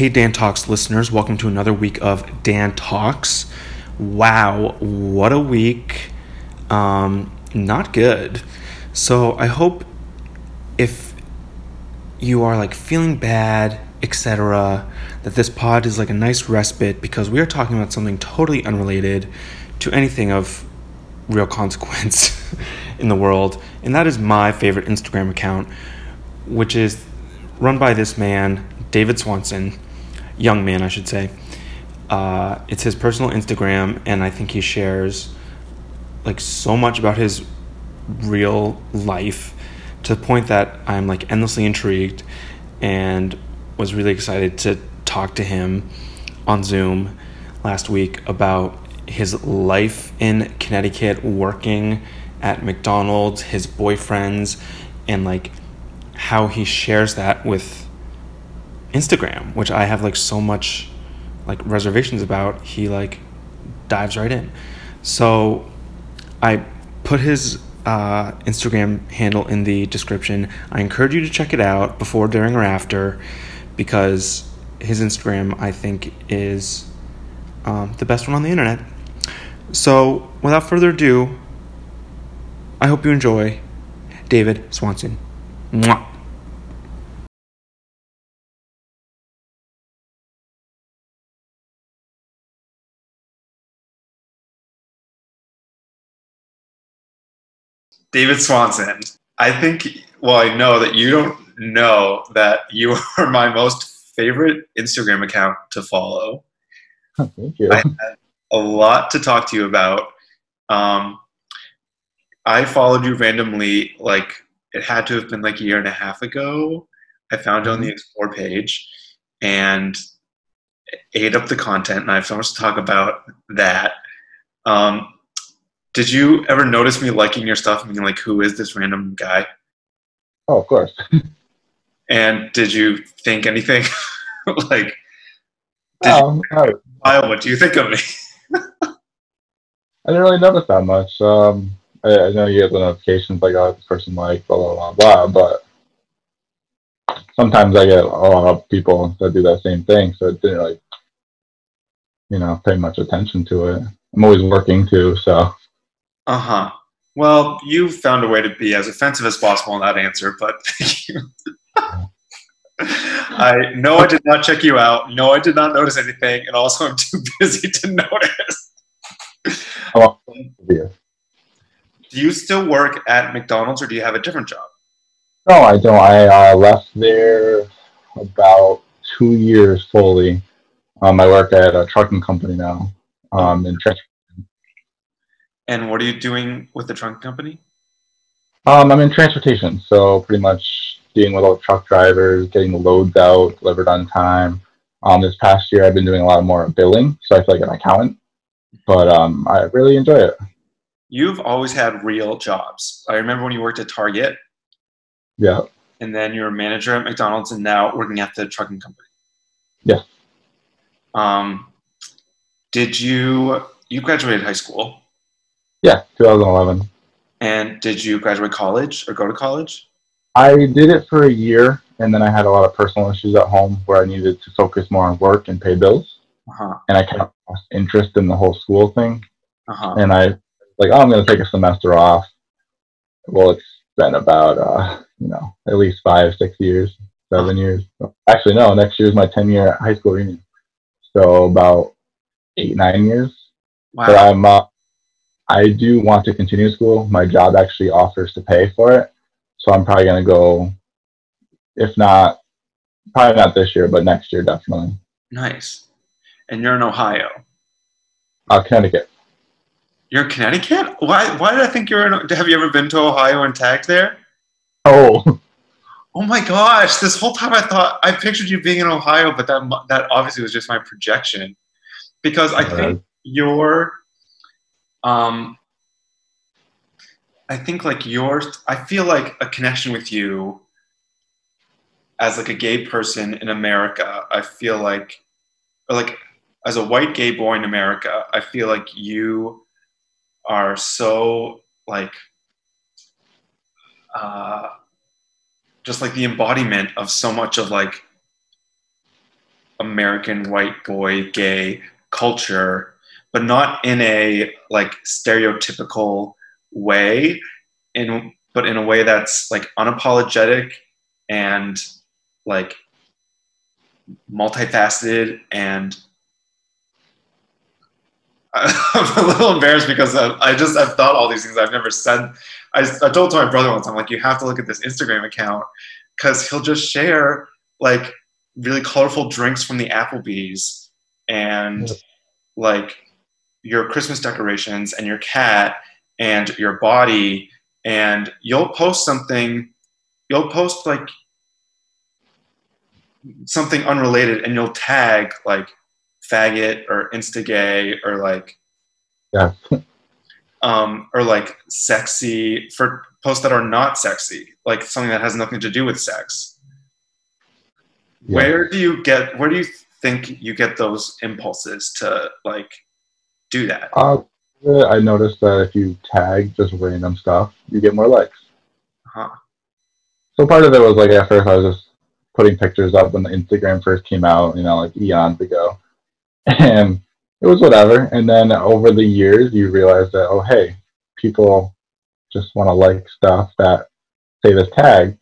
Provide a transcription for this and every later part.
Hey, Dan Talks listeners, welcome to another week of Dan Talks. Wow, what a week. Um, not good. So, I hope if you are like feeling bad, etc., that this pod is like a nice respite because we are talking about something totally unrelated to anything of real consequence in the world, and that is my favorite Instagram account, which is run by this man, David Swanson, young man, I should say. Uh, it's his personal Instagram, and I think he shares like so much about his real life to the point that I'm like endlessly intrigued and was really excited to talk to him on Zoom last week about his life in Connecticut working at McDonald's, his boyfriends, and like how he shares that with Instagram, which I have like so much like reservations about. He like dives right in. So I put his uh, Instagram handle in the description. I encourage you to check it out before, during, or after because his Instagram, I think, is um, the best one on the internet. So, without further ado, I hope you enjoy David Swanson. Mwah. David Swanson, I think, well, I know that you don't know that you are my most favorite Instagram account to follow. Thank you. I had a lot to talk to you about. Um, I followed you randomly, like it had to have been like a year and a half ago. I found you on the Explore page and ate up the content, and I have so much to talk about that. Um, did you ever notice me liking your stuff and being like, who is this random guy? Oh, of course. And did you think anything? like, did Um, I, you, Kyle, what do you think of me? I didn't really notice that much. Um, I, I know you get the notifications like, oh, this person like blah blah blah blah, but sometimes I get a lot of people that do that same thing, so it didn't like, you know, pay much attention to it. I'm always working too, so Uh huh. Well, you found a way to be as offensive as possible in that answer, but thank you. I know I did not check you out. No, I did not notice anything, and also I'm too busy to notice. oh. Do you still work at McDonald's, or do you have a different job? No, I don't. I uh, left there about two years fully. Um, I work at a trucking company now. Um, in trans- And what are you doing with the trunk company? um, I'm in transportation, so pretty much dealing with all the truck drivers, getting the loads out, delivered on time. Um, this past year, I've been doing a lot more billing, so I feel like an accountant. But um, I really enjoy it. You've always had real jobs. I remember when you worked at Target, Yeah, and then you're a manager at McDonald's, and now working at the trucking company. Yeah. Um, did you you graduated high school, yeah, 2011. and did you graduate college or go to college? I did it for a year, and then I had a lot of personal issues at home where I needed to focus more on work and pay bills, Uh huh. and I kind of lost interest in the whole school thing. Uh huh. and I like, oh, I'm going to take a semester off. Well, it's been about, uh, you know, at least five, six years, seven years. Actually, no, next year is my 10 year high school reunion. So about eight, nine years. But Wow. I'm, uh, I do want to continue school. My job actually offers to pay for it. So I'm probably going to go, if not, probably not this year, but next year, definitely. Nice. And you're in Ohio. Uh, Connecticut. You're in Connecticut? Why? Why did I think you're in? Have you ever been to Ohio and tagged there? Oh, Oh my gosh! This whole time I thought I pictured you being in Ohio, but that that obviously was just my projection, because I think your, um, I think like yours. I feel like a connection with you as like a gay person in America. I feel like, or like as a white gay boy in America, I feel like you are so like uh, just like the embodiment of so much of like American white boy gay culture, but not in a like stereotypical way, in but in a way that's like unapologetic and like multifaceted and I'm a little embarrassed because I just I've thought all these things I've never said. I, I told to my brother once I'm like you have to look at this Instagram account because he'll just share like really colorful drinks from the Applebee's and like your Christmas decorations and your cat and your body and you'll post something you'll post like something unrelated and you'll tag like faggot or insta gay or like yeah um or like sexy for posts that are not sexy like something that has nothing to do with sex yeah. where do you get where do you think you get those impulses to like do that uh, i noticed that if you tag just random stuff you get more likes huh so part of it was like at first i was just putting pictures up when the instagram first came out you know like eons ago and it was whatever. And then over the years, you realize that oh hey, people just want to like stuff that say this tag.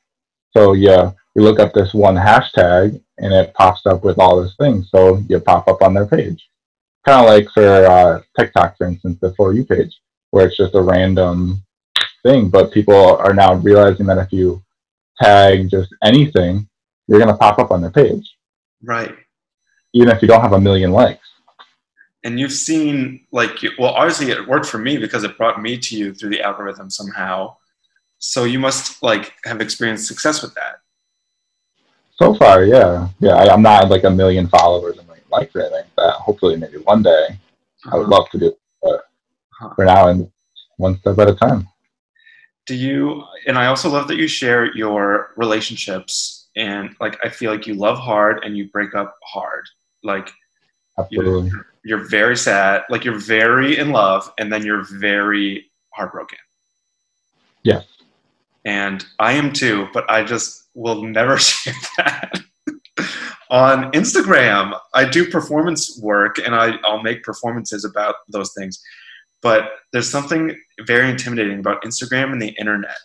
So yeah, you look up this one hashtag and it pops up with all those things. So you pop up on their page. Kind of like for uh, TikTok, for instance, the For You page, where it's just a random thing. But people are now realizing that if you tag just anything, you're going to pop up on their page. Right even if you don't have a million likes. And you've seen like well, obviously it worked for me because it brought me to you through the algorithm somehow. So you must like have experienced success with that. So far, yeah, yeah. I, am not like a million followers like anything. That hopefully maybe one day uh-huh. I would uh-huh. love to do, but uh-huh. for now, and one step at a time. Do you? And I also love that you share your relationships and like I feel like you love hard and you break up hard. Like Absolutely. You're, you're very sad, like you're very in love, and then you're very heartbroken. Yes. And I am too, but I just will never share that. On Instagram, I do performance work and I, I'll make performances about those things. But there's something very intimidating about Instagram and the internet.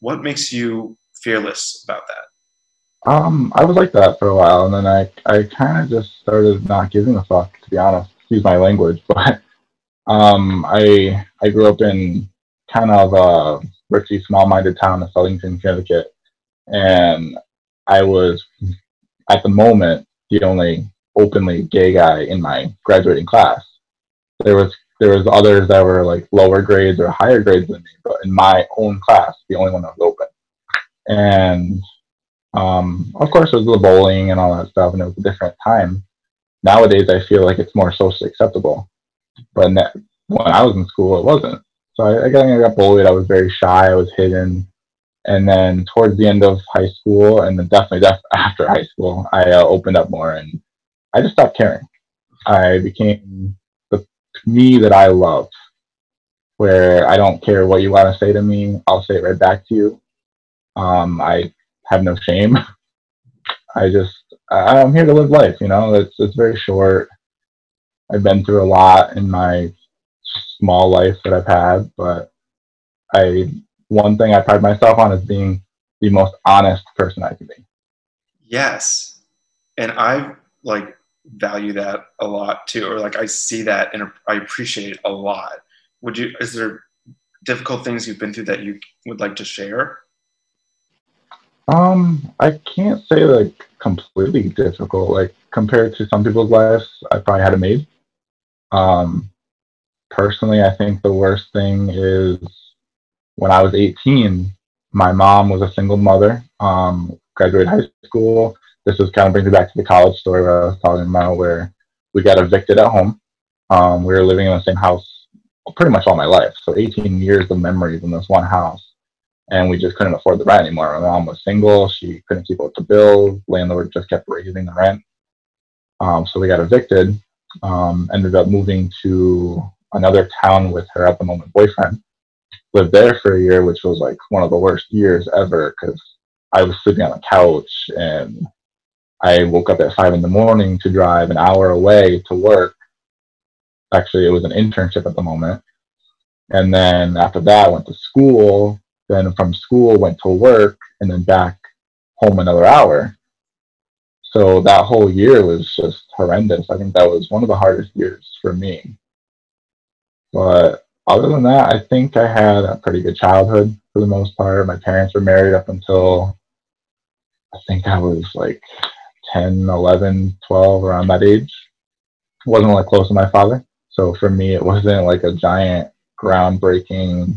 What makes you fearless about that? Um, I was like that for a while, and then I I kind of just started not giving a fuck, to be honest. Excuse my language, but um, I I grew up in kind of a ritzy, small-minded town of Southington, Connecticut, and I was at the moment the only openly gay guy in my graduating class. There was there was others that were like lower grades or higher grades than me, but in my own class, the only one that was open. And um, of course, it was the bowling and all that stuff, and it was a different time. Nowadays, I feel like it's more socially acceptable, but when I was in school, it wasn't. So I, I got bullied. I was very shy. I was hidden. And then towards the end of high school, and then definitely def- after high school, I uh, opened up more, and I just stopped caring. I became the me that I love, where I don't care what you want to say to me. I'll say it right back to you. Um, I have no shame. I just I'm here to live life. You know, it's it's very short. I've been through a lot in my small life that I've had, but I one thing I pride myself on is being the most honest person I can be. Yes, and I like value that a lot too, or like I see that and I appreciate it a lot. Would you? Is there difficult things you've been through that you would like to share? Um, I can't say like completely difficult. Like compared to some people's lives, I probably had a made. Um, personally, I think the worst thing is when I was 18. My mom was a single mother. Um, graduated high school. This was kind of brings me back to the college story where I was talking about, where we got evicted at home. Um, we were living in the same house pretty much all my life. So 18 years of memories in this one house and we just couldn't afford the rent anymore. My mom was single; she couldn't keep up the bills. Landlord just kept raising the rent, um, so we got evicted. Um, ended up moving to another town with her at the moment boyfriend. Lived there for a year, which was like one of the worst years ever because I was sleeping on the couch and I woke up at five in the morning to drive an hour away to work. Actually, it was an internship at the moment. And then after that, I went to school. Then from school, went to work, and then back home another hour. So that whole year was just horrendous. I think that was one of the hardest years for me. But other than that, I think I had a pretty good childhood for the most part. My parents were married up until I think I was like 10, 11, 12, around that age. wasn't like close to my father. So for me, it wasn't like a giant, groundbreaking,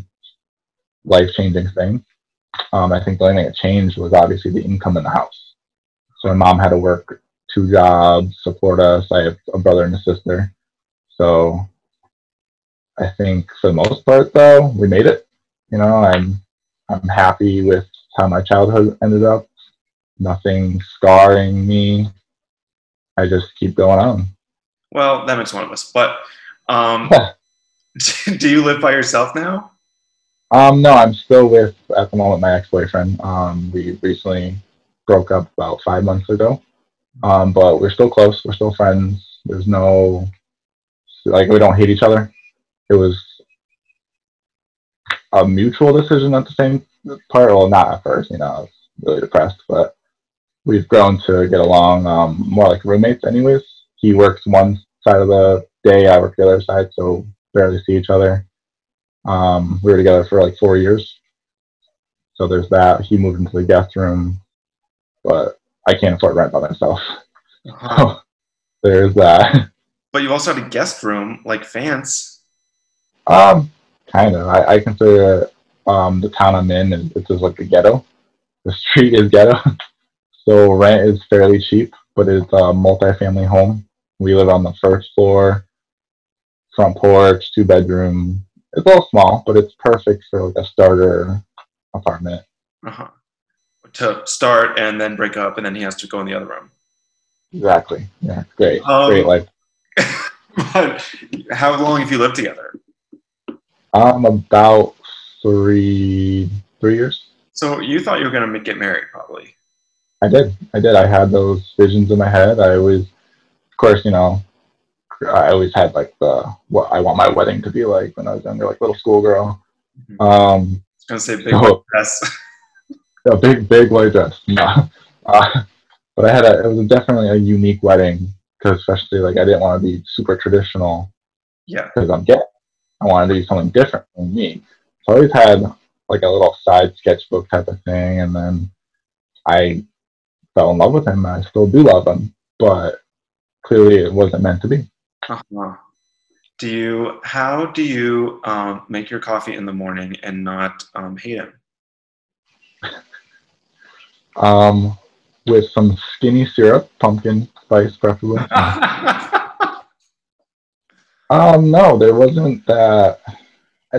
life changing thing. Um, I think the only thing that changed was obviously the income in the house. So my mom had to work two jobs, support us. I have a brother and a sister. So I think for the most part, though, we made it. You know, I'm I'm happy with how my childhood ended up. Nothing scarring me. I just keep going on. Well, that makes one of us. But um, do you live by yourself now? Um, no, I'm still with at the moment my ex-boyfriend. Um, we recently broke up about five months ago, um, but we're still close. We're still friends. There's no like we don't hate each other. It was a mutual decision at the same part. Well, not at first. You know, I was really depressed, but we've grown to get along um, more like roommates. Anyways, he works one side of the day, I work the other side, so barely see each other. Um, we were together for like four years. So there's that. He moved into the guest room, but I can't afford rent by myself. Uh-huh. there's that. But you also had a guest room, like fans. Um, kind of. I, I consider um, the town I'm in is it's just like a ghetto. The street is ghetto, so rent is fairly cheap, but it's a multi-family home. We live on the first floor, front porch, two bedroom, it's a little small, but it's perfect for like a starter apartment. Uh-huh. To start and then break up, and then he has to go in the other room. Exactly. Yeah. Great. Um, great life. but how long have you lived together? Um, about three three years. So you thought you were gonna get married, probably. I did. I did. I had those visions in my head. I always, of course, you know, I always had like the what I want my wedding to be like when I was younger, like little schoolgirl. Mm-hmm. Um, I was gonna say big so, white dress. a big, big white dress. No. Uh, but I had a, it was definitely a unique wedding because especially like I didn't want to be super traditional. Yeah. Because I'm gay. I wanted to do something different than me. So I always had like a little side sketchbook type of thing, and then I fell in love with him. I still do love him, but clearly it wasn't meant to be. Uh-huh. Do you? How do you um, make your coffee in the morning and not um, hate him? Um, with some skinny syrup, pumpkin spice preferably. um, no, there wasn't that.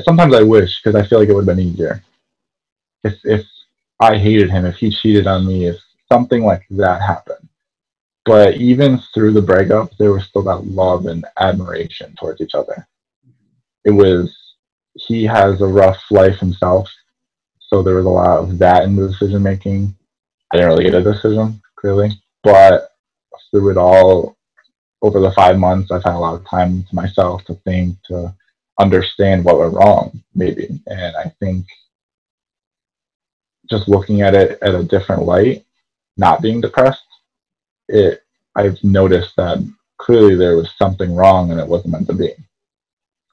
Sometimes I wish because I feel like it would have been easier. If if I hated him, if he cheated on me, if something like that happened, but even through the breakup, there was still that love and admiration towards each other. It was, he has a rough life himself, so there was a lot of that in the decision making. I didn't really get a decision, clearly, but through it all, over the five months, I've had a lot of time to myself to think, to understand what went wrong, maybe. And I think just looking at it at a different light, not being depressed, it I've noticed that clearly there was something wrong and it wasn't meant to be.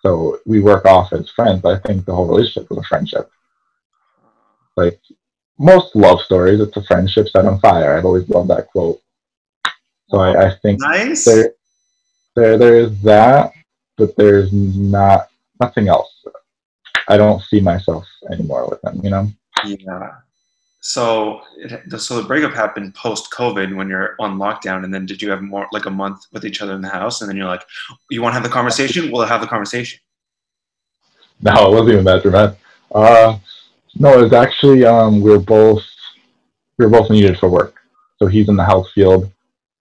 So we work off as friends, but I think the whole relationship was a friendship. Like most love stories, it's a friendship set on fire. I've always loved that quote. So I, I think nice. there, there there is that, but there's not nothing else. I don't see myself anymore with them, you know? Yeah so it, so the breakup happened post COVID when you're on lockdown, and then did you have more like a month with each other in the house, and then you're like, you want to have the conversation? We'll have the conversation. No, it wasn't even that dramatic. Uh, no, it was actually um, we were both we were both needed for work. So he's in the health field,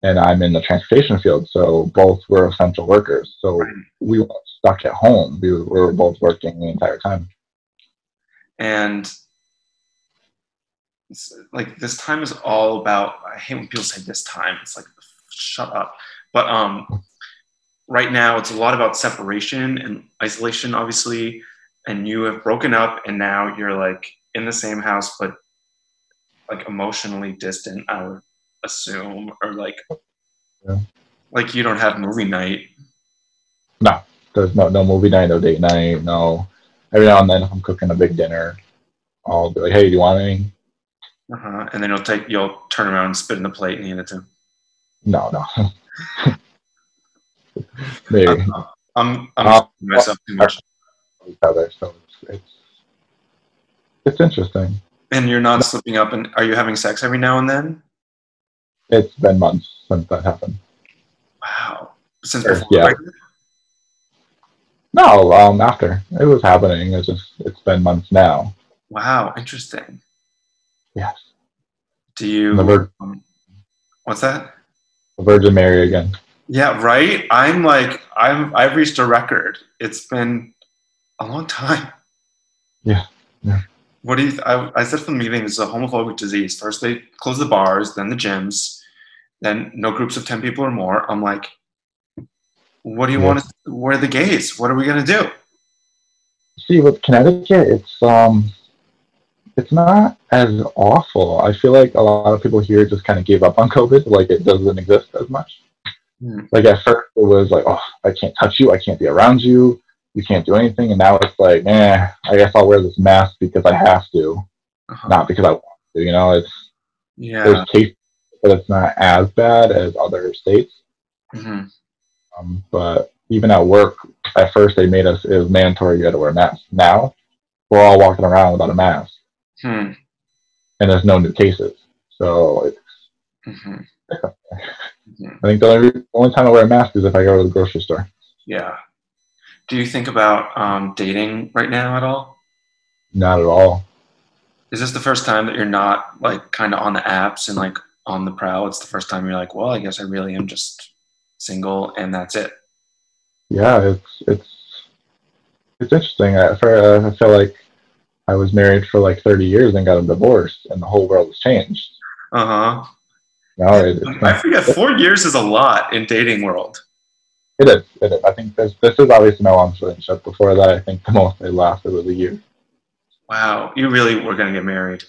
and I'm in the transportation field. So both were essential workers. So right. we were stuck at home. We were, we were both working the entire time. And it's like this time is all about i hate when people say this time it's like shut up but um right now it's a lot about separation and isolation obviously and you have broken up and now you're like in the same house but like emotionally distant i would assume or like Yeah. like you don't have movie night No, there's no no movie night, no date night, no. Every now and then, I'm cooking a big dinner, I'll be like, "Hey, do you want any?" uh-huh. and then you'll take you'll turn around and spit in the plate and hand it to him No, no. Maybe i'm i'm I'm Uh, myself too much each other, so it's, it's it's interesting. and you're not slipping up and are you having sex every now and then It's been months since that happened. wow since before yeah. No, um, after it was happening, it's just it's been months now. wow interesting Yes, do you The vir- um, what's that the Virgin Mary again. Yeah, right. I'm like I'm I've reached a record. It's been a long time. Yeah, yeah. What do you? Th- I, I said from the meeting, this is a homophobic disease. First they close the bars, then the gyms, then no groups of ten people or more. I'm like, what do you Yeah. want? To, where are the gays? What are we gonna do? See, with Connecticut, it's um, it's not as awful. I feel like a lot of people here just kind of gave up on COVID, like it doesn't exist as much. Hmm. Like at first, it was like, oh, I can't touch you, I can't be around you, you can't do anything, and now it's like, eh, I guess I'll wear this mask because I have to, Uh-huh. not because I want to. You know, it's Yeah. there's cases, but it's not as bad as other states. hmm Um, but even at work, at first they made us it was mandatory you had to wear a mask. Now we're all walking around without a mask, Hmm. and there's no new cases. So it's, hmm I think the only, only time I wear a mask is if I go to the grocery store. Yeah. Do you think about um, dating right now at all? Not at all. Is this the first time that you're not like kind of on the apps and like on the prowl? It's the first time you're like, well, I guess I really am just single and that's it. Yeah, it's it's it's interesting. I, for, uh, I feel like I was married for like 30 years and got a divorce, and the whole world has changed. Uh huh. Now it, I forget four years is a lot in dating world. It is. It is. I think this this is obviously my longest relationship. Before that, I think the most I lasted was a year. Wow, you really were gonna get married.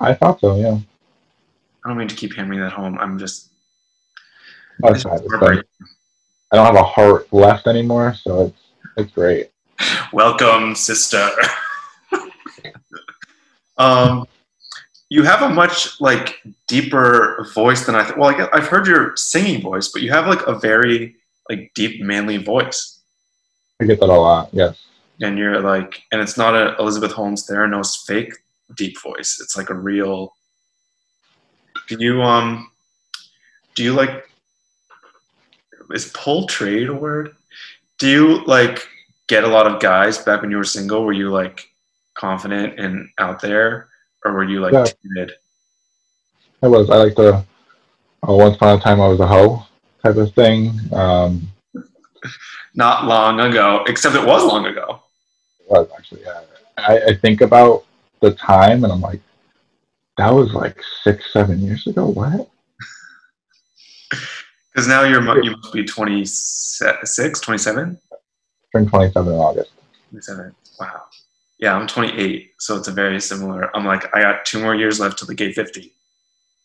I thought so. Yeah. I don't mean to keep hammering that home. I'm just No, it's it's fine. It's fine. heartbreaking. I don't have a heart left anymore, so it's it's great. Welcome, sister. um, you have a much like deeper voice than I thought. Well, I guess, I've heard your singing voice, but you have like a very like deep, manly voice, I get that a lot. Yes. and you're like, and it's not a Elizabeth Holmes Theranos fake deep voice. It's like a real. Do you um? Do you like? Is pull trade a word? Do you like get a lot of guys back when you were single? Were you like confident and out there, or were you like Yeah. timid? I was. I like the Uh, once upon a time, I was a hoe type of thing. Um, Not long ago, except it was long ago. it was actually. Yeah. I, I think about the time, and I'm like, that was like six, seven years ago. What? Because now you're you must be 26, 27? Turned 27 in August. 27. Wow. Yeah, I'm 28, so it's a very similar. I'm like, I got two more years left till the gate 50.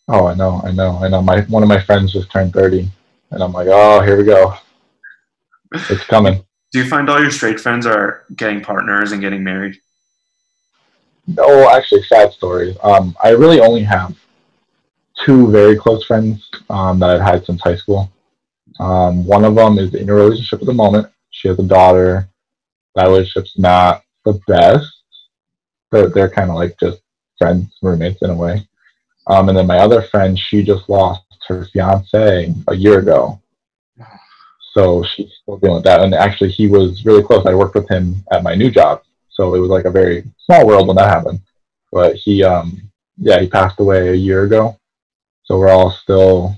Oh, I know, I know, I know. My one of my friends just turned 30, and I'm like, oh, here we go. It's coming. Do you find all your straight friends are getting partners and getting married? No, actually, sad story. Um, I really only have two very close friends um, that I've had since high school. Um, one of them is in a relationship at the moment. She has a daughter. That relationship's not the best. They're, they're kind of like just friends, roommates in a way. Um, and then my other friend, she just lost her fiance a year ago. So she's still dealing with that. And actually, he was really close. I worked with him at my new job. So it was like a very small world when that happened. But he, um, yeah, he passed away a year ago. So we're all still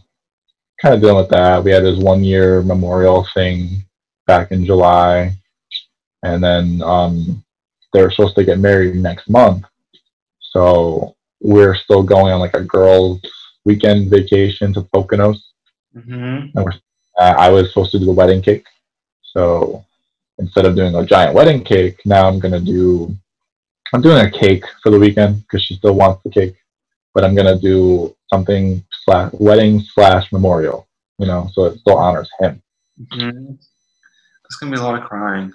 kind of dealing with that. We had his one year memorial thing back in July. And then um, they were supposed to get married next month. So we're still going on like a girls' weekend vacation to Poconos. Mm-hmm. And we're, I was supposed to do the wedding cake, so instead of doing a giant wedding cake, now I'm gonna do. I'm doing a cake for the weekend because she still wants the cake, but I'm gonna do something slash wedding slash memorial. You know, so it still honors him. Mm-hmm. It's gonna be a lot of crying.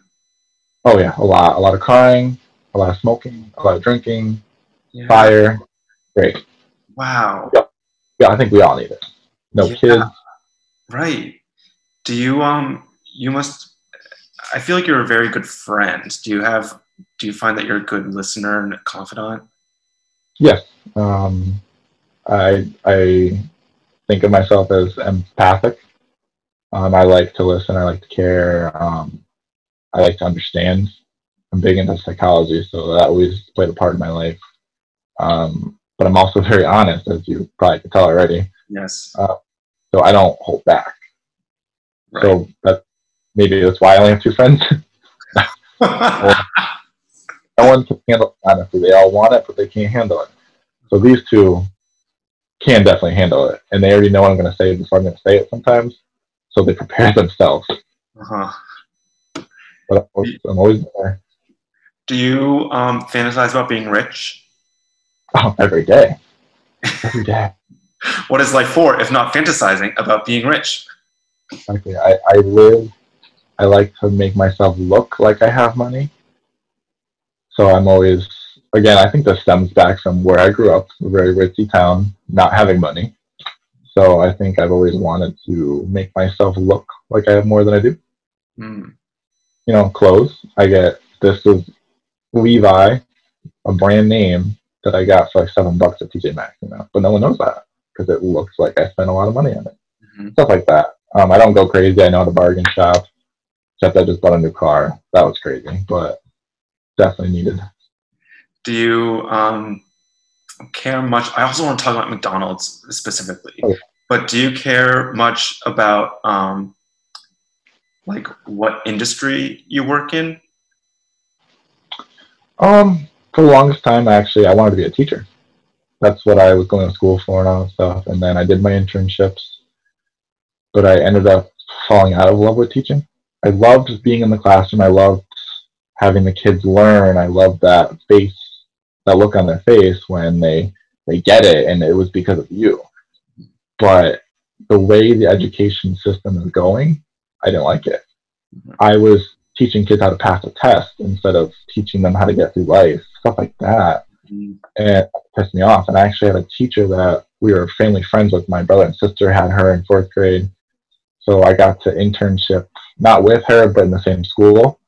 Oh yeah, a lot, a lot of crying, a lot of smoking, a lot of drinking, Yeah. fire. Great. Wow. Yeah, I think we all need it. No Yeah. kids. Right. Do you um you must I feel like you're a very good friend. Do you have do you find that you're a good listener and confidant? Yes. Um, I I think of myself as empathic. Um, I like to listen. I like to care. Um, I like to understand. I'm big into psychology, so that always played a part in my life. Um, but I'm also very honest, as you probably could tell already. Yes. So I don't hold back. Right. So that maybe that's why I only have two friends. no one can handle honestly. They all want it, but they can't handle it. So these two can definitely handle it, and they already know what I'm going to say before I'm going to say it. Sometimes, so they prepare themselves. uh-huh. But I'm always, I'm always there Do you um fantasize about being rich? oh, every day, every day. What is life for if not fantasizing about being rich? Exactly. I, I live. I like to make myself look like I have money. So I'm always again. I think this stems back from where I grew up, a very ritzy town, not having money. So I think I've always wanted to make myself look like I have more than I do. Mm. you know, clothes. I get this is Levi, a brand name that I got for like seven bucks at TJ Maxx, you know, but no one knows that because it looks like I spent a lot of money on it. Mhm. Stuff like that. Um, I don't go crazy. I know how to bargain shop. Except I just bought a new car. That was crazy, but definitely needed. Do you um care much? I also want to talk about McDonald's specifically. Oh. But do you care much about um like what industry you work in? Um, for the longest time, actually, I wanted to be a teacher. That's what I was going to school for and all that stuff. And then I did my internships, but I ended up falling out of love with teaching. I loved being in the classroom. I loved having the kids learn. I loved that face, that look on their face when they they get it, and it was because of you. But the way the education system is going, I didn't like it. I was teaching kids how to pass a test instead of teaching them how to get through life, stuff like that. And it pissed me off. And I actually had a teacher that we were family friends with. My brother and sister had her in fourth grade. So I got to internship, not with her, but in the same school.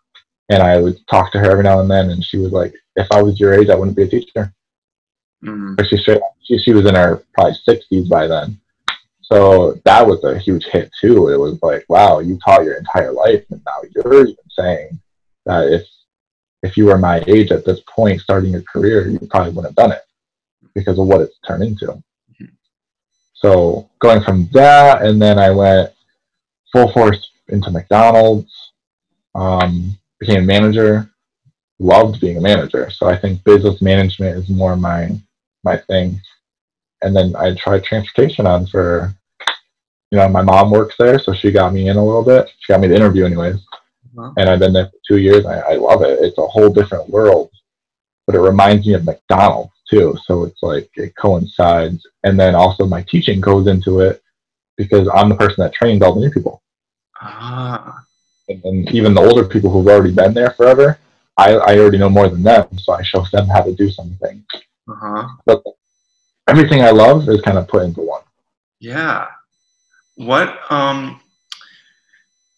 And I would talk to her every now and then. And she was like, if I was your age, I wouldn't be a teacher. Mm. But she, straight, she, she was in her probably 60s by then. So that was a huge hit too. It was like, wow, you taught your entire life, and now you're even saying that if if you were my age at this point, starting your career, you probably wouldn't have done it because of what it's turned into. Mhm. So going from that, and then I went full force into McDonald's, um, became a manager, loved being a manager. So I think business management is more my my thing. And then I tried transportation on for, you know, my mom works there, so she got me in a little bit. She got me the interview, anyways. Wow. And I've been there for two years. I, I love it. It's a whole different world, but it reminds me of McDonald's too. So it's like it coincides. And then also my teaching goes into it because I'm the person that trains all the new people. Ah. And, and even the older people who've already been there forever, I, I already know more than them. So I show them how to do something. Uh-huh. But everything I love is kind of put into one. Yeah. What um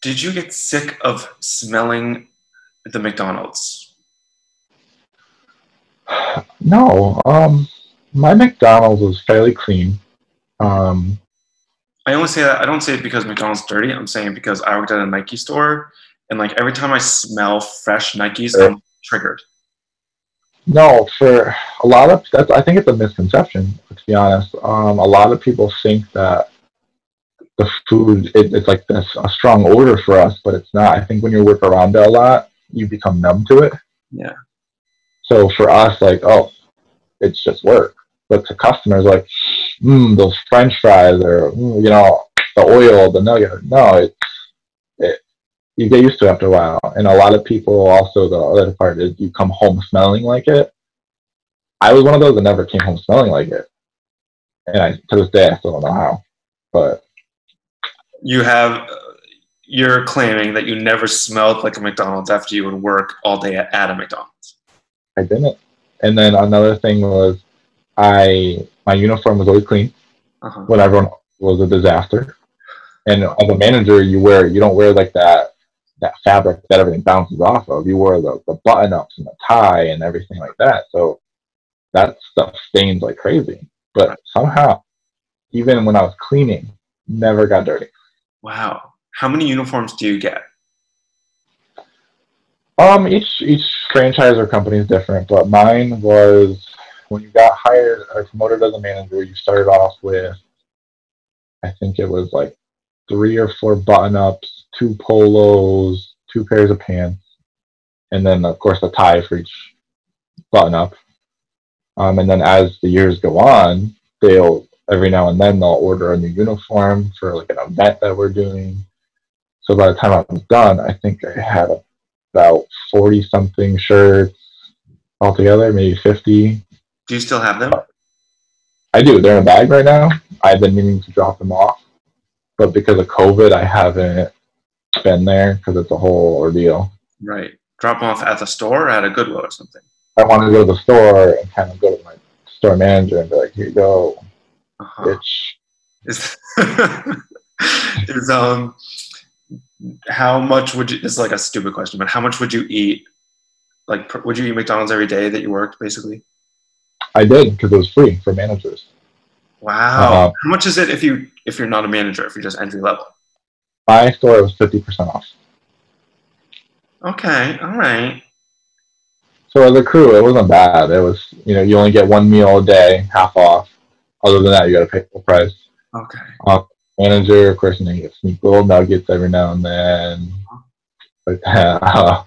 did you get sick of smelling the McDonald's? No, um, my McDonald's was fairly clean. Um, I only say that I don't say it because McDonald's dirty. I'm saying because I worked at a Nike store and like every time I smell fresh Nikes. I'm triggered. no, for a lot of that's I think it's a misconception. To be honest, um, a lot of people think that the food it, it's like this a strong odor for us, but it's not. I think when you work around it a lot, you become numb to it. Yeah. So for us, like, oh, it's just work. but to customers, like, mm, those French fries, or mm, you know, the oil, the nugget. No, it's it. You get used to it after a while, and a lot of people also the other part is you come home smelling like it. I was one of those that never came home smelling like it, and I to this day I still don't know how, but you have you're claiming that you never smelled like a McDonald's after you would work all day at, at a McDonald's. I didn't. And then another thing was, I my uniform was always clean Uh-huh. when everyone was a disaster. And as a manager, you wear you don't wear like that that fabric that everything bounces off of. You wear the, the button ups and the tie and everything like that. So that stuff stains like crazy. But somehow, even when I was cleaning, never got dirty. Wow. How many uniforms do you get? Um, each each franchise or company is different, but mine was when you got hired or promoted as a manager, you started off with I think it was like three or four button ups, two polos, two pairs of pants, and then of course a tie for each button up. Um, and then as the years go on, they'll every now and then they'll order a new uniform for like an event that we're doing. So by the time I was done, I think I had about forty something shirts altogether, maybe fifty. Do you still have them? I do. They're in a bag right now. I've been meaning to drop them off, but because of COVID, I haven't been there because it's a whole ordeal. Right. Drop them off at the store or at a Goodwill or something. I want to go to the store and kind of go to my store manager and be like, "Here you go, Uh-huh. bitch." Is, is um how much would you this is like a stupid question but how much would you eat like would you eat mcdonald's every day that you worked basically I did because it was free for managers. wow Uh-huh. how much is it if you if you're not a manager if you're just entry level My store was fifty percent off. okay all right So as a crew, it wasn't bad. It was you know you only get one meal a day, half off. Other than that, you got to pay full price. okay Manager, of course, and then you get sneak little nuggets every now and then. Like that. Uh,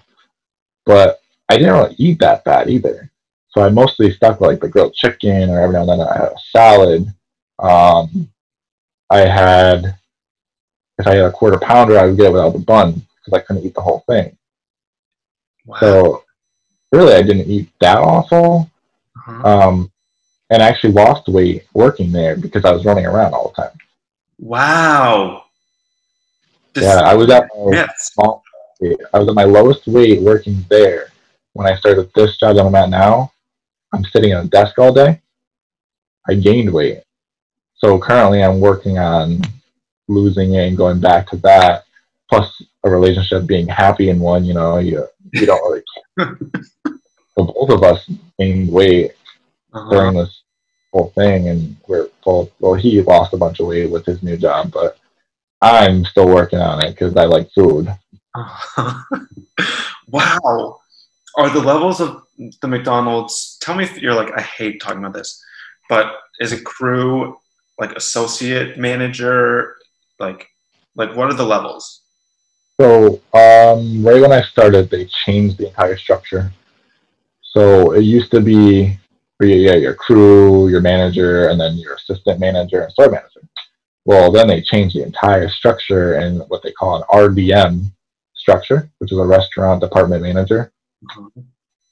but I didn't really eat that bad either. So I mostly stuck with like the grilled chicken, or every now and then I had a salad. Um, I had, if I had a quarter pounder, I would get it without the bun because I couldn't eat the whole thing. wow So really, I didn't eat that awful. Uh-huh. Um, and I actually lost weight working there because I was running around all the time. wow This- Yeah, I was at my yes small. I was at my lowest weight working there when I started this job that I'm at now. I'm sitting at a desk all day. I gained weight, so currently I'm working on losing it and going back to that. Plus a relationship, being happy in one. You know, you you don't really. so both of us gained weight Uh-huh. during this whole thing, and we're both. Well, he lost a bunch of weight with his new job, but I'm still working on it because I like food. wow. Are the levels of the McDonald's? Tell me if you're like, I hate talking about this, but is a crew like associate manager? Like, like what are the levels? So, um, right when I started, they changed the entire structure. So it used to be, yeah, your crew, your manager, and then your assistant manager and store manager. Well, then they changed the entire structure and what they call an RDM structure, which is a restaurant department manager.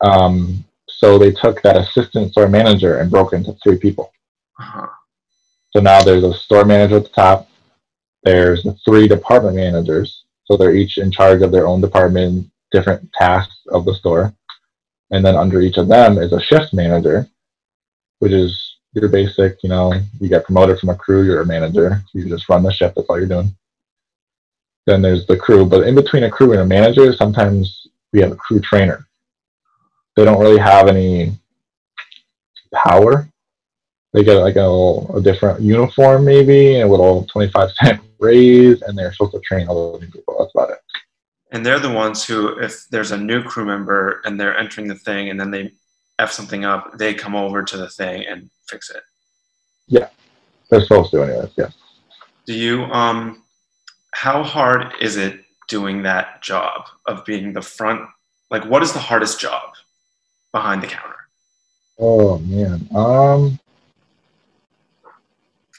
Um, so they took that assistant store manager and broke it into three people. Uh-huh. So now there's a store manager at the top. There's three department managers. So they're each in charge of their own department, different tasks of the store. And then under each of them is a shift manager, which is your basic, you know, you get promoted from a crew, you're a manager. You just run the shift, that's all you're doing. Then there's the crew. But in between a crew and a manager, sometimes we have a crew trainer. They don't really have any power they get like a, little, a different uniform maybe and a little 25 cent raise and they're supposed to train all those new people that's about it And they're the ones who, if there's a new crew member and they're entering the thing and then they f something up, they come over to the thing and fix it. Yeah. They're supposed to anyways yes Do you um how hard is it doing that job of being the front like what is the hardest job behind the counter? oh man um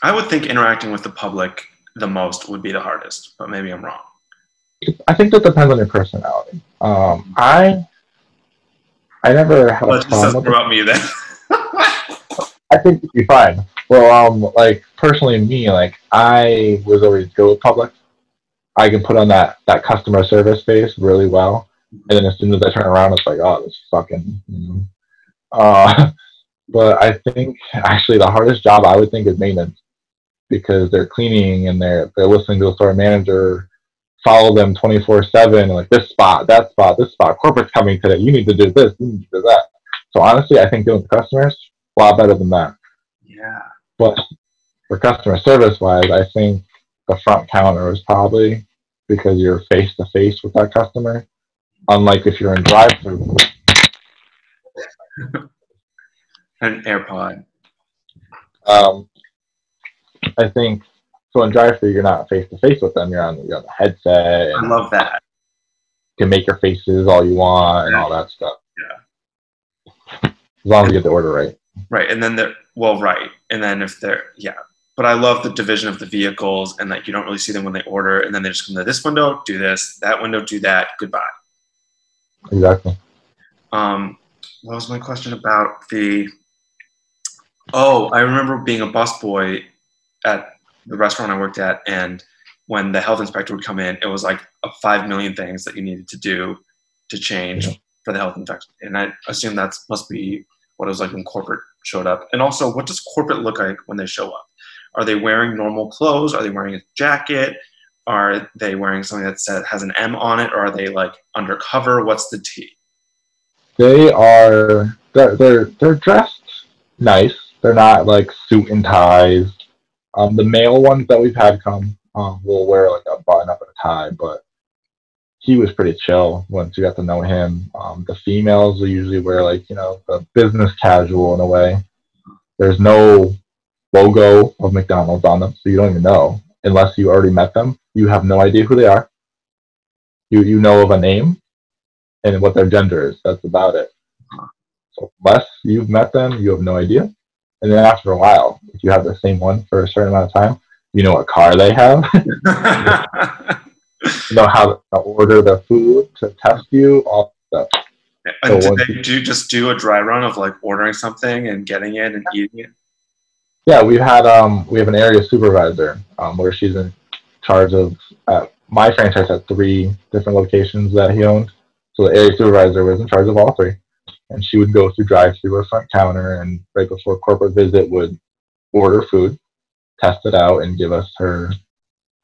I would think interacting with the public the most would be the hardest, but maybe I'm wrong. I think that depends on your personality. Um, I I never had Well, a it problem with about me then. I think you'd be fine. Well, um, like personally, me, like I was always good with public. I can put on that that customer service face really well, and then as soon as I turn around, it's like, oh, this fucking. You know. Uh, but I think actually the hardest job I would think is maintenance, because they're cleaning and they're they're listening to the store manager follow them twenty four seven, like this spot, that spot, this spot. Corporate's coming today. You need to do this. You need to do that. So honestly, I think dealing with customers a lot better than that. yeah. But for customer service wise, I think the front counter is probably because you're face to face with that customer. Unlike if you're in drive through. An AirPod. Um, I think so in drive through you're not face to face with them, you're on you're on the headset I love that. you can make your faces all you want and all that stuff. Yeah. As long as you get the order right. Right. And then they're, well, right. And then if they're, yeah. But I love the division of the vehicles and that you don't really see them when they order. And then they just come to this window, do this, that window, do that, goodbye. Exactly. Um, what was my question about the? Oh, I remember being a busboy at the restaurant I worked at, and when the health inspector would come in, it was like a five million things that you needed to do to change Yeah. for the health inspector. And I assume that must be what it was like when corporate showed up. And also, what does corporate look like when they show up? Are they wearing normal clothes? Are they wearing a jacket? Are they wearing something that has an M on it? Or are they like undercover? What's the T? They are they're they're they're dressed nice. They're not like suit and ties. Um, the male ones that we've had come um, will wear like a button up and a tie, but he was pretty chill once you got to know him. Um, the females will usually wear like you know the business casual in a way. There's no logo of McDonald's on them, so you don't even know unless you already met them. You have no idea who they are. You you know of a name and what their gender is. That's about it. So unless you've met them, you have no idea. And then after a while, if you have the same one for a certain amount of time, you know what car they have, you know how to order their food to test you, all that stuff. and So did they do just do a dry run of like ordering something and getting it and eating it? Yeah, we've had um we have an area supervisor um where she's in charge of uh, my franchise had three different locations that he owned. So the area supervisor was in charge of all three. And she would go through drive through or front counter and right before corporate visit would order food, test it out and give us her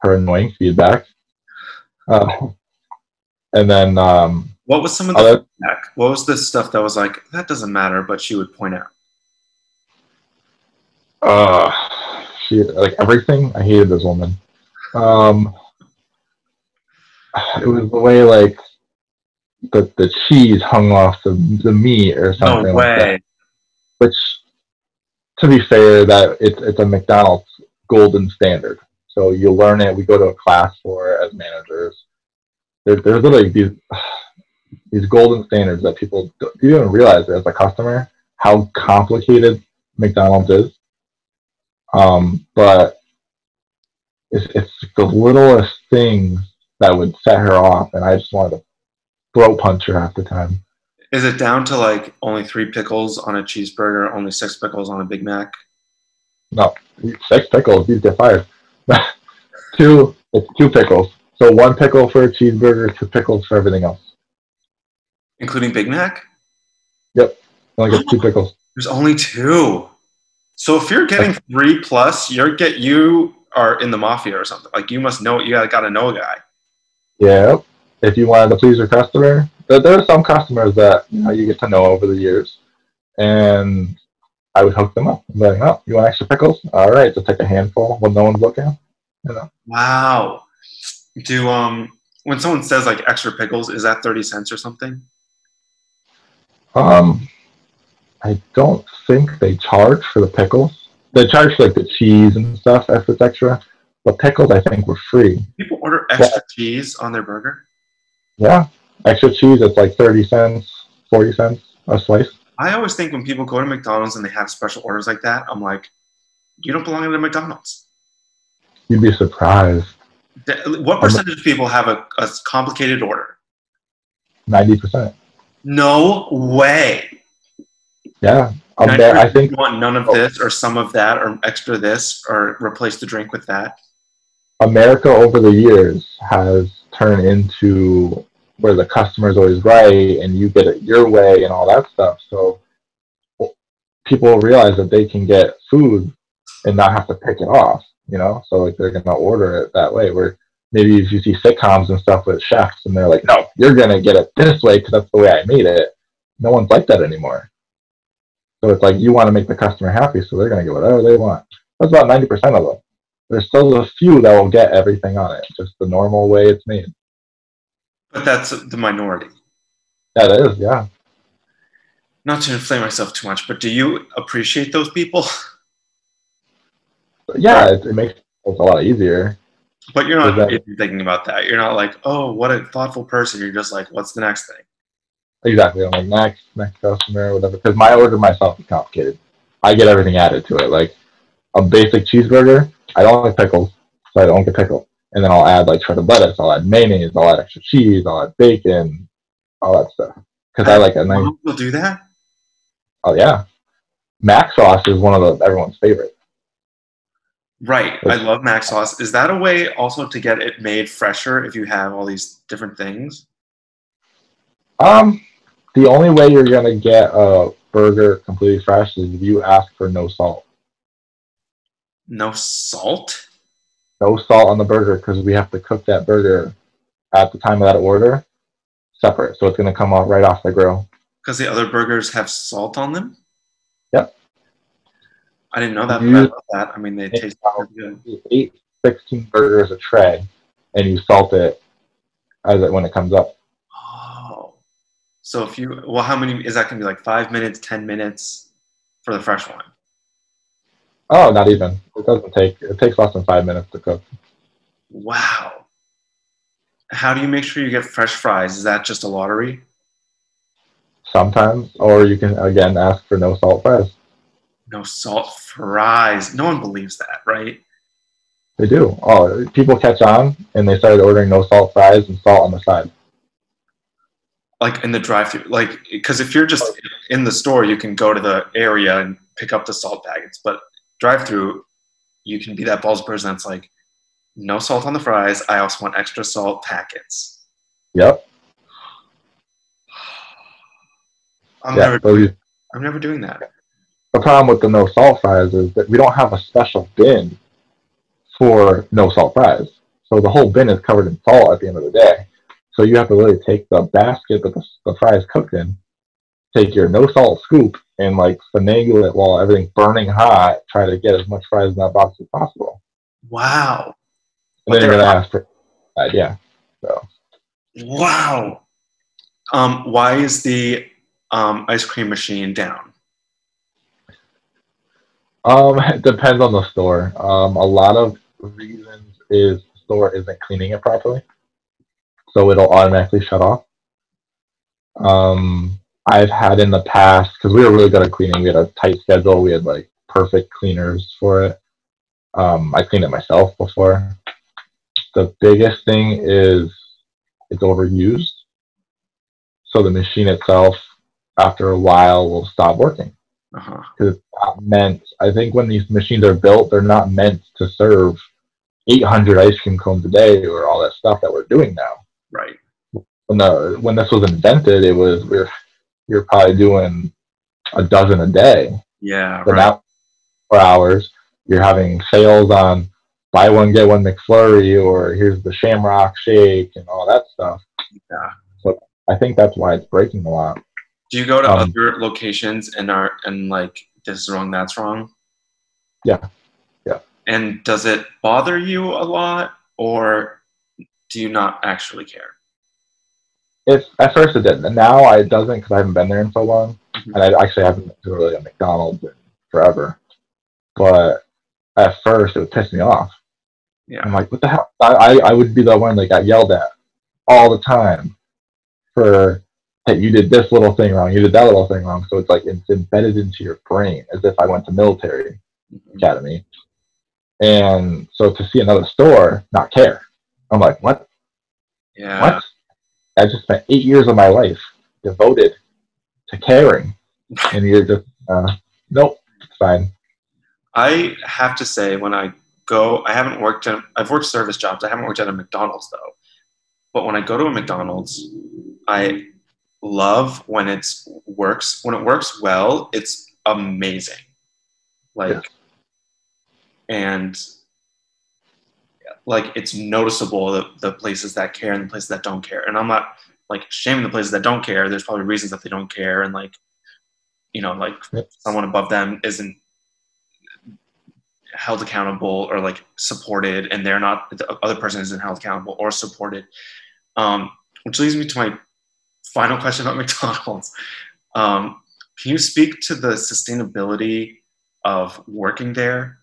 her annoying feedback. Uh, and then um What was some of the other feedback? What was the stuff that was like that doesn't matter, but she would point out? Uh, she like everything. I hated this woman. Um, it was the way like the the cheese hung off the the meat or No something like that. way. Which, to be fair, that it's it's a McDonald's golden standard. So you learn it. We go to a class for it as managers. There, there's literally these these golden standards that people don't you don't even realize as a customer how complicated McDonald's is. Um, but it's, it's the littlest things that would set her off, and I just wanted to throat punch her half the time. Is it down to like only three pickles on a cheeseburger, only six pickles on a Big Mac? No, six pickles, you get fired. two, it's two pickles. So one pickle for a cheeseburger, two pickles for everything else. Including Big Mac? Yep, only get two pickles. There's only two. So if you're getting three plus, you're get you are in the mafia or something. Like you must know you gotta gotta know a guy. Yeah. If you wanted to please your customer, there, there are some customers that you know you get to know over the years, and I would hook them up. I'm like, oh, you want extra pickles? All right, just take a handful when no one's looking. You know. Wow. Do um when someone says like extra pickles, is that thirty cents or something? Um, I don't think they charge for the pickles. They charge for like the cheese and stuff if it's extra. But pickles, I think, were free. People order extra cheese on their burger. Yeah, extra cheese. It's like thirty cents, forty cents a slice. I always think when people go to McDonald's and they have special orders like that, I'm like, You don't belong at a McDonald's. You'd be surprised. What percentage of people have a, a complicated order? Ninety percent. No way. Yeah, I'm there. I think you want none of oh. this or some of that or extra this or replace the drink with that. America over the years has turned into where the customer is always right and you get it your way and all that stuff. So people realize that they can get food and not have to pick it off, you know? So like they're gonna order it that way. Where maybe if you see sitcoms and stuff with chefs and they're like, no, you're gonna get it this way because that's the way I made it. No one's like that anymore. So it's like you want to make the customer happy, so they're gonna get whatever they want. That's about ninety percent of them. There's still a few that will get everything on it, just the normal way it's made. But that's the minority. That is, yeah. Not to inflame myself too much, but do you appreciate those people? yeah, it, it makes it a lot easier. But you're not that, thinking about that. You're not like, oh, what a thoughtful person. You're just like, what's the next thing? Exactly. I'm like, next, next customer, whatever. Because my order myself is complicated. I get everything added to it. Like a basic cheeseburger, I don't like pickles, so I don't get pickles. And then I'll add like shredded lettuce, I'll add mayonnaise, I'll add extra cheese, I'll add bacon, all that stuff. Because I like a nice. Will do that. Oh yeah, mac sauce is one of the everyone's favorite. Right, I love mac sauce. Is that a way also to get it made fresher if you have all these different things? Um, the only way you're gonna get a burger completely fresh is if you ask for no salt. No salt? No salt on the burger because we have to cook that burger at the time of that order separate. So it's going to come off right off the grill. Because the other burgers have salt on them? Yep. I didn't know that, love that. I mean, they taste good. Eight, 16 burgers a tray, and you salt it as it when it comes up. So if you, well, how many, is that going to be like five minutes, 10 minutes for the fresh one? Oh, not even. It doesn't take. It takes less than five minutes to cook. Wow. How do you make sure you get fresh fries? Is that just a lottery? Sometimes, or you can again ask for no salt fries. No salt fries. No one believes that, right? They do. Oh, people catch on and they started ordering no salt fries and salt on the side. Like in the drive-through, like because if you're just in the store, you can go to the area and pick up the salt packets. But drive through, you can be that balls person that's like, no salt on the fries. I also want extra salt packets. Yep. I'm yeah, never. You, I'm never doing that. The problem with the no salt fries is that we don't have a special bin for no salt fries. So the whole bin is covered in salt at the end of the day. So you have to really take the basket that the, the fries cooked in, take your no salt scoop, and like finagle it while everything's burning hot, try to get as much fries in that box as possible. Wow. And then you're gonna ask for uh, yeah. So Wow. Um, why is the um, ice cream machine down? Um, it depends on the store. Um, a lot of reasons is the store isn't cleaning it properly, so it'll automatically shut off. Um, I've had in the past because we were really good at cleaning. We had a tight schedule. We had like perfect cleaners for it. Um, I cleaned it myself before. The biggest thing is it's overused. So the machine itself, after a while, will stop working. Because uh-huh. it's not meant, I think when these machines are built, they're not meant to serve 800 ice cream cones a day or all that stuff that we're doing now. Right. When, the, when this was invented, it was, we we're you're probably doing a dozen a day. Yeah. But right. now, four hours, you're having sales on buy one get one McFlurry or here's the Shamrock Shake and all that stuff. Yeah. So I think that's why it's breaking a lot. Do you go to um, other locations and are and like this is wrong, that's wrong? Yeah. Yeah. And does it bother you a lot or do you not actually care? It at first it didn't, and now it doesn't because I haven't been there in so long, mm-hmm. and I actually haven't been to really a McDonald's in forever. But at first, it would piss me off. Yeah, I'm like, what the hell? I I would be the one that got yelled at all the time for hey, you did this little thing wrong, you did that little thing wrong. So it's like it's embedded into your brain as if I went to military. mm-hmm. academy. And so to see another store not care, I'm like, what? Yeah. What? I just spent eight years of my life devoted to caring, and you're just, uh, nope, it's fine. I have to say, when I go, I haven't worked at, I've worked service jobs. I haven't worked at a McDonald's though. But when I go to a McDonald's, I love when it's works when it works well it's amazing like yeah. and like it's noticeable the, the places that care and the places that don't care and i'm not like shaming the places that don't care there's probably reasons that they don't care and like you know like someone above them isn't held accountable or like supported and they're not the other person isn't held accountable or supported um, which leads me to my final question about McDonald's. Um, can you speak to the sustainability of working there?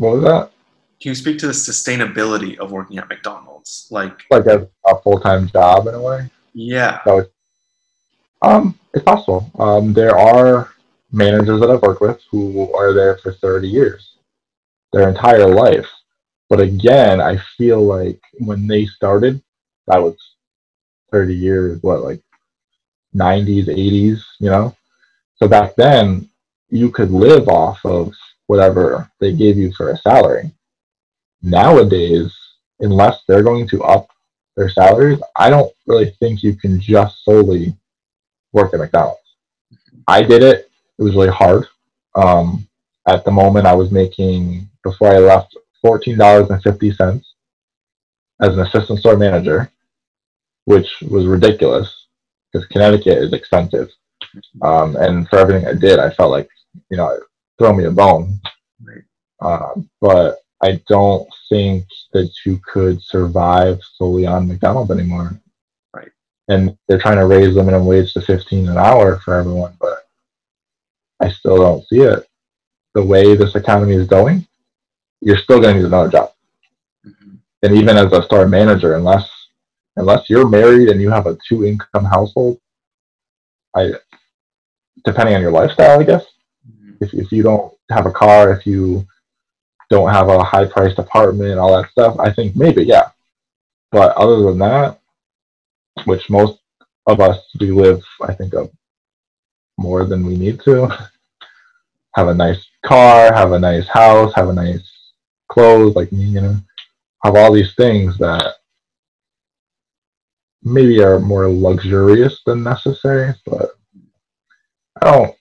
What was that? Can you speak to the sustainability of working at McDonald's? Like, like a, a full time job in a way? Yeah. So it's, um, it's possible. Um, there are managers that I've worked with who are there for 30 years, their entire life. But again, I feel like when they started, that was 30 years, what, like 90s, 80s, you know? So back then, you could live off of whatever they gave you for a salary. Nowadays, unless they're going to up their salaries, I don't really think you can just solely work at McDonald's. I did it. It was really hard. Um, at the moment, I was making, before I left, $14.50 as an assistant store manager which was ridiculous because Connecticut is expensive. Um, and for everything I did, I felt like, you know, throw me a bone. Right. Uh, but I don't think that you could survive solely on McDonald's anymore. Right. And they're trying to raise the minimum wage to 15 an hour for everyone, but I still don't see it. The way this economy is going, you're still going to need another job. Mm-hmm. And even as a store manager, unless unless you're married and you have a two income household, I depending on your lifestyle, I guess. If if you don't have a car, if you don't have a high priced apartment, all that stuff, I think maybe, yeah. But other than that, which most of us we live, I think, of more than we need to. have a nice car, have a nice house, have a nice clothes, like me, you know, have all these things that maybe are more luxurious than necessary, but I don't.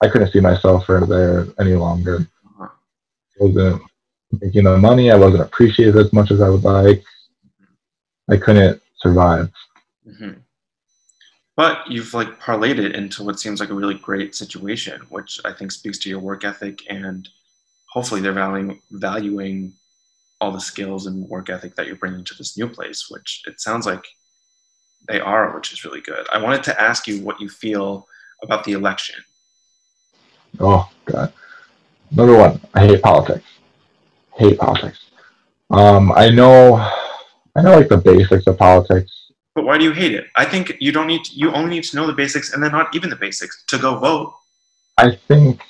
I couldn't see myself there any longer. I wasn't making the money. I wasn't appreciated as much as I would like. I couldn't survive. Mm-hmm. But you've like parlayed it into what seems like a really great situation, which I think speaks to your work ethic and hopefully they're valuing valuing all the skills and work ethic that you're bringing to this new place, which it sounds like they are, which is really good. I wanted to ask you what you feel about the election. Oh God! Number one, I hate politics. Hate politics. Um, I know, I know like the basics of politics. But why do you hate it? I think you don't need. To, you only need to know the basics, and then not even the basics to go vote. I think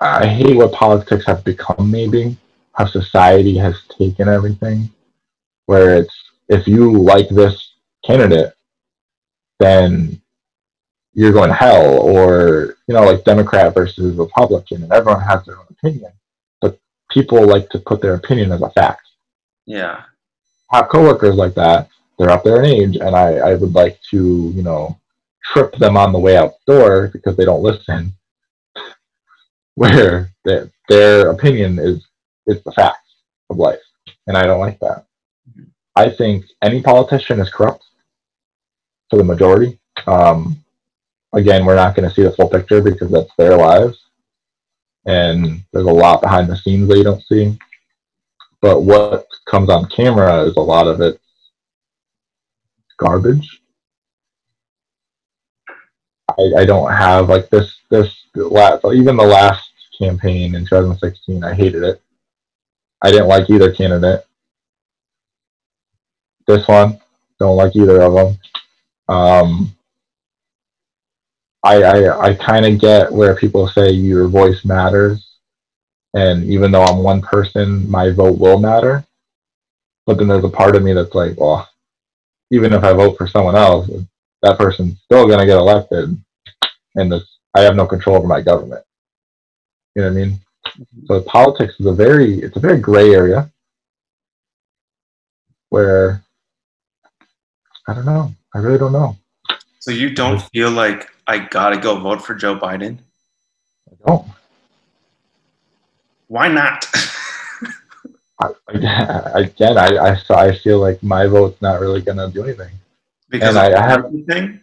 I hate what politics have become. Maybe how society has taken everything, where it's if you like this candidate, then you're going to hell, or you know, like Democrat versus Republican, and everyone has their own opinion, but people like to put their opinion as a fact. Yeah, I have coworkers like that. They're up there in age, and I, I would like to, you know, trip them on the way out the door because they don't listen. Where their their opinion is is the fact of life, and I don't like that. Mm-hmm. I think any politician is corrupt for the majority. Um, again, we're not going to see the full picture because that's their lives, and there's a lot behind the scenes that you don't see. But what comes on camera is a lot of it garbage. I, I don't have like this this last even the last campaign in 2016. I hated it. I didn't like either candidate. This one, don't like either of them. Um, I I, I kind of get where people say your voice matters, and even though I'm one person, my vote will matter. But then there's a part of me that's like, well, even if I vote for someone else, that person's still gonna get elected, and this I have no control over my government. You know what I mean? So politics is a very it's a very gray area where I don't know. I really don't know. So you don't feel like I gotta go vote for Joe Biden? I don't. Why not? I, again, I, I I feel like my vote's not really gonna do anything. Because And I- I have- everything?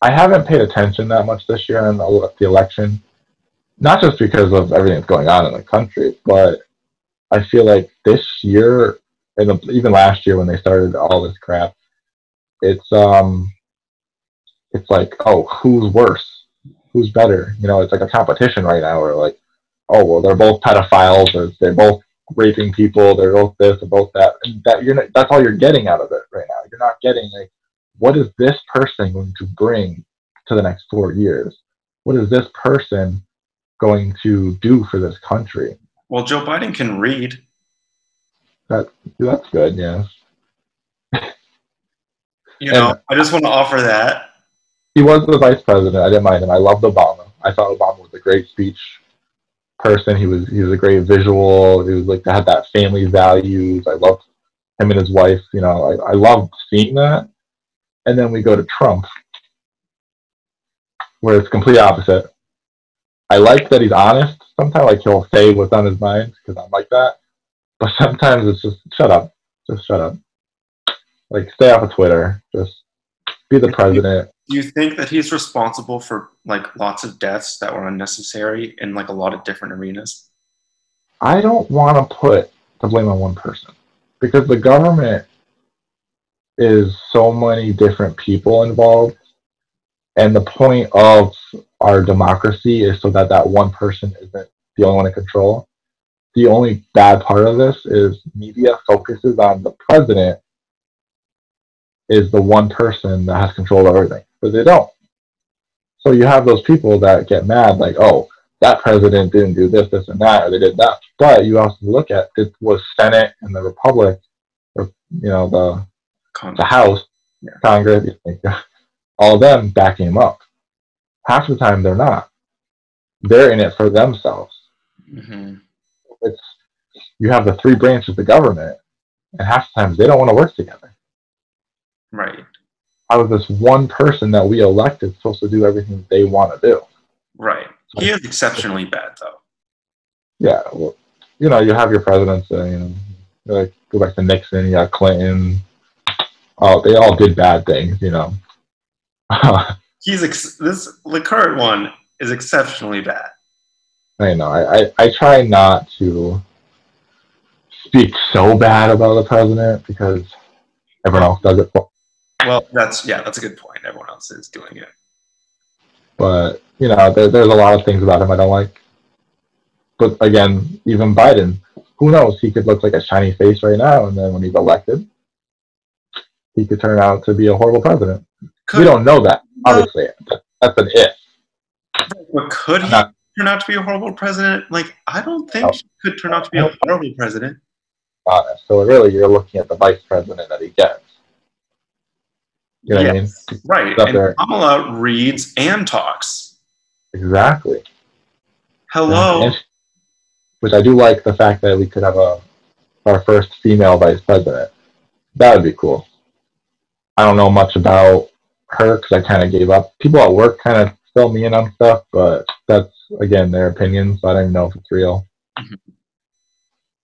I haven't paid attention that much this year in the, the election, not just because of everything that's going on in the country, but I feel like this year and even last year when they started all this crap, it's um, it's like oh, who's worse, who's better? You know, it's like a competition right now. Where like, oh well, they're both pedophiles, or they're both raping people, they're both this, or both that. And that you're not, that's all you're getting out of it right now. You're not getting like what is this person going to bring to the next four years? What is this person going to do for this country? Well, Joe Biden can read. That that's good, yeah. You know, I just want to offer that. He was the vice president. I didn't mind him. I loved Obama. I thought Obama was a great speech person. He was he was a great visual. He was like had that family values. I loved him and his wife. You know, I, I loved seeing that. And then we go to Trump, where it's complete opposite. I like that he's honest. Sometimes like he'll say what's on his mind because I'm like that. But sometimes it's just shut up. Just shut up. Like stay off of Twitter. Just be the president. Do you think that he's responsible for like lots of deaths that were unnecessary in like a lot of different arenas? I don't want to put the blame on one person because the government is so many different people involved, and the point of our democracy is so that that one person isn't the only one in control. The only bad part of this is media focuses on the president is the one person that has control of everything, but they don't. So you have those people that get mad, like, oh, that president didn't do this, this, and that, or they did that. But you also look at it was Senate and the Republic, or you know the Con- the House, Yeah. Congress, all of them backing him up. Half the time they're not. They're in it for themselves. Mhm. It's you have the three branches of the government, and half the times they don't want to work together. Right. How is this one person that we elected supposed to do everything they want to do? Right. He is exceptionally bad though. Yeah, well, you know, you have your presidents, uh, you know, like go back to Nixon, you got Clinton. Oh, they all did bad things, you know. He's ex- this the current one is exceptionally bad. I know. I, I, I try not to speak so bad about the president because everyone else does it. Well, that's yeah, that's a good point. Everyone else is doing it. But, you know, there, there's a lot of things about him I don't like. But again, even Biden, who knows? He could look like a shiny face right now, and then when he's elected, he could turn out to be a horrible president. Could, we don't know that, obviously. That- That's an if. but could he Not- turn out to be a horrible president? Like, I don't think No. he could turn out to be a horrible president. Honest. So really, you're looking at the vice president that he gets. You know what I mean? Right. And there. Kamala reads and talks. Exactly. Hello. And- which I do like the fact that we could have a our first female vice president. That would be cool. I don't know much about her because I kind of gave up. People at work kind of fill me in on stuff, but that's again their opinion, so I don't even know if it's real. Mhm.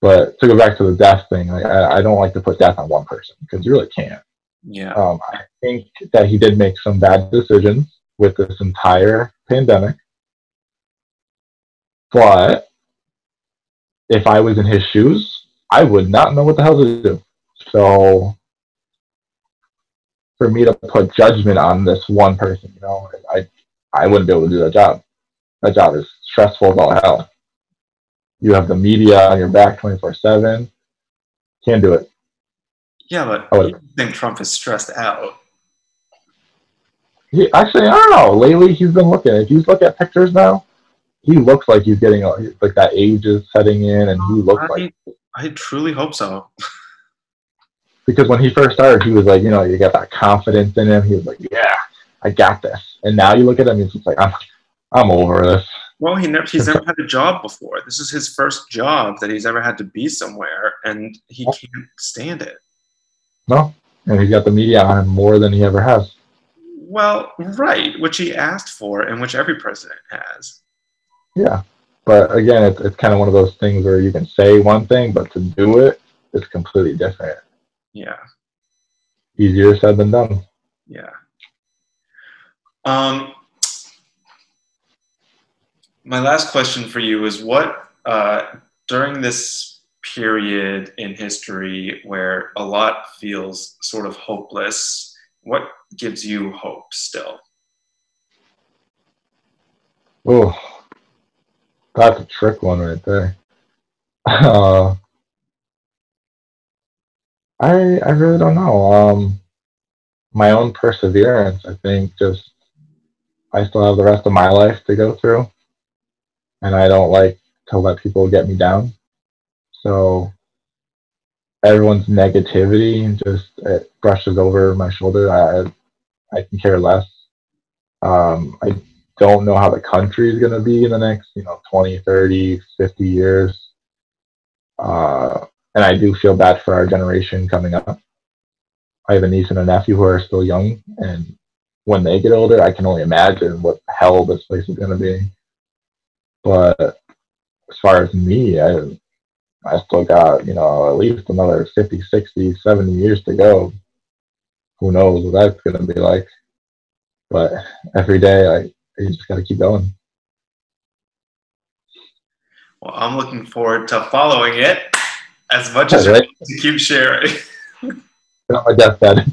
But to go back to the death thing, like, I, I don't like to put death on one person because you really can't. Yeah. Um, I think that he did make some bad decisions with this entire pandemic. But if I was in his shoes, I would not know what the hell to do. So for me to put judgment on this one person, you know, I I wouldn't be able to do that job. That job is stressful as all hell. You have the media on your back twenty four seven. Can't do it. Yeah, but Oh, you think Trump is stressed out. he actually I don't know. Lately he's been looking. If you look at pictures now, he looks like he's getting like that age is setting in, and he looks I, like I truly hope so. because when he first started, he was like, you know, you got that confidence in him. He was like, yeah, I got this. And now you look at him, he's just like, I'm, I'm over this. Well, he never, he's never had a job before. This is his first job that he's ever had to be somewhere, and he can't stand it. No, and he's got the media on him more than he ever has. Well, right, which he asked for, and which every president has. Yeah, but again, it's it's kind of one of those things where you can say one thing, but to do it, it's completely different. Yeah, Easier said than done. yeah. Um, my last question for you is what uh, during this period in history where a lot feels sort of hopeless, what gives you hope still? Oh, that's a trick one right there. Uh, I I really don't know. Um, my own perseverance. I think just I still have the rest of my life to go through, and I don't like to let people get me down. So everyone's negativity just it brushes over my shoulder. I I can care less. Um, I don't know how the country is going to be in the next, you know, 20, 30, 50 years. Uh, and I do feel bad for our generation coming up. I have a niece and a nephew who are still young, and when they get older, I can only imagine what hell this place is going to be. But as far as me, I, I still got, you know, at least another 50, 60, 70 years to go. Who knows what that's going to be like. But every day, I, you just got to keep going. Well, I'm looking forward to following it as much as Right. you keep sharing. On my deathbed.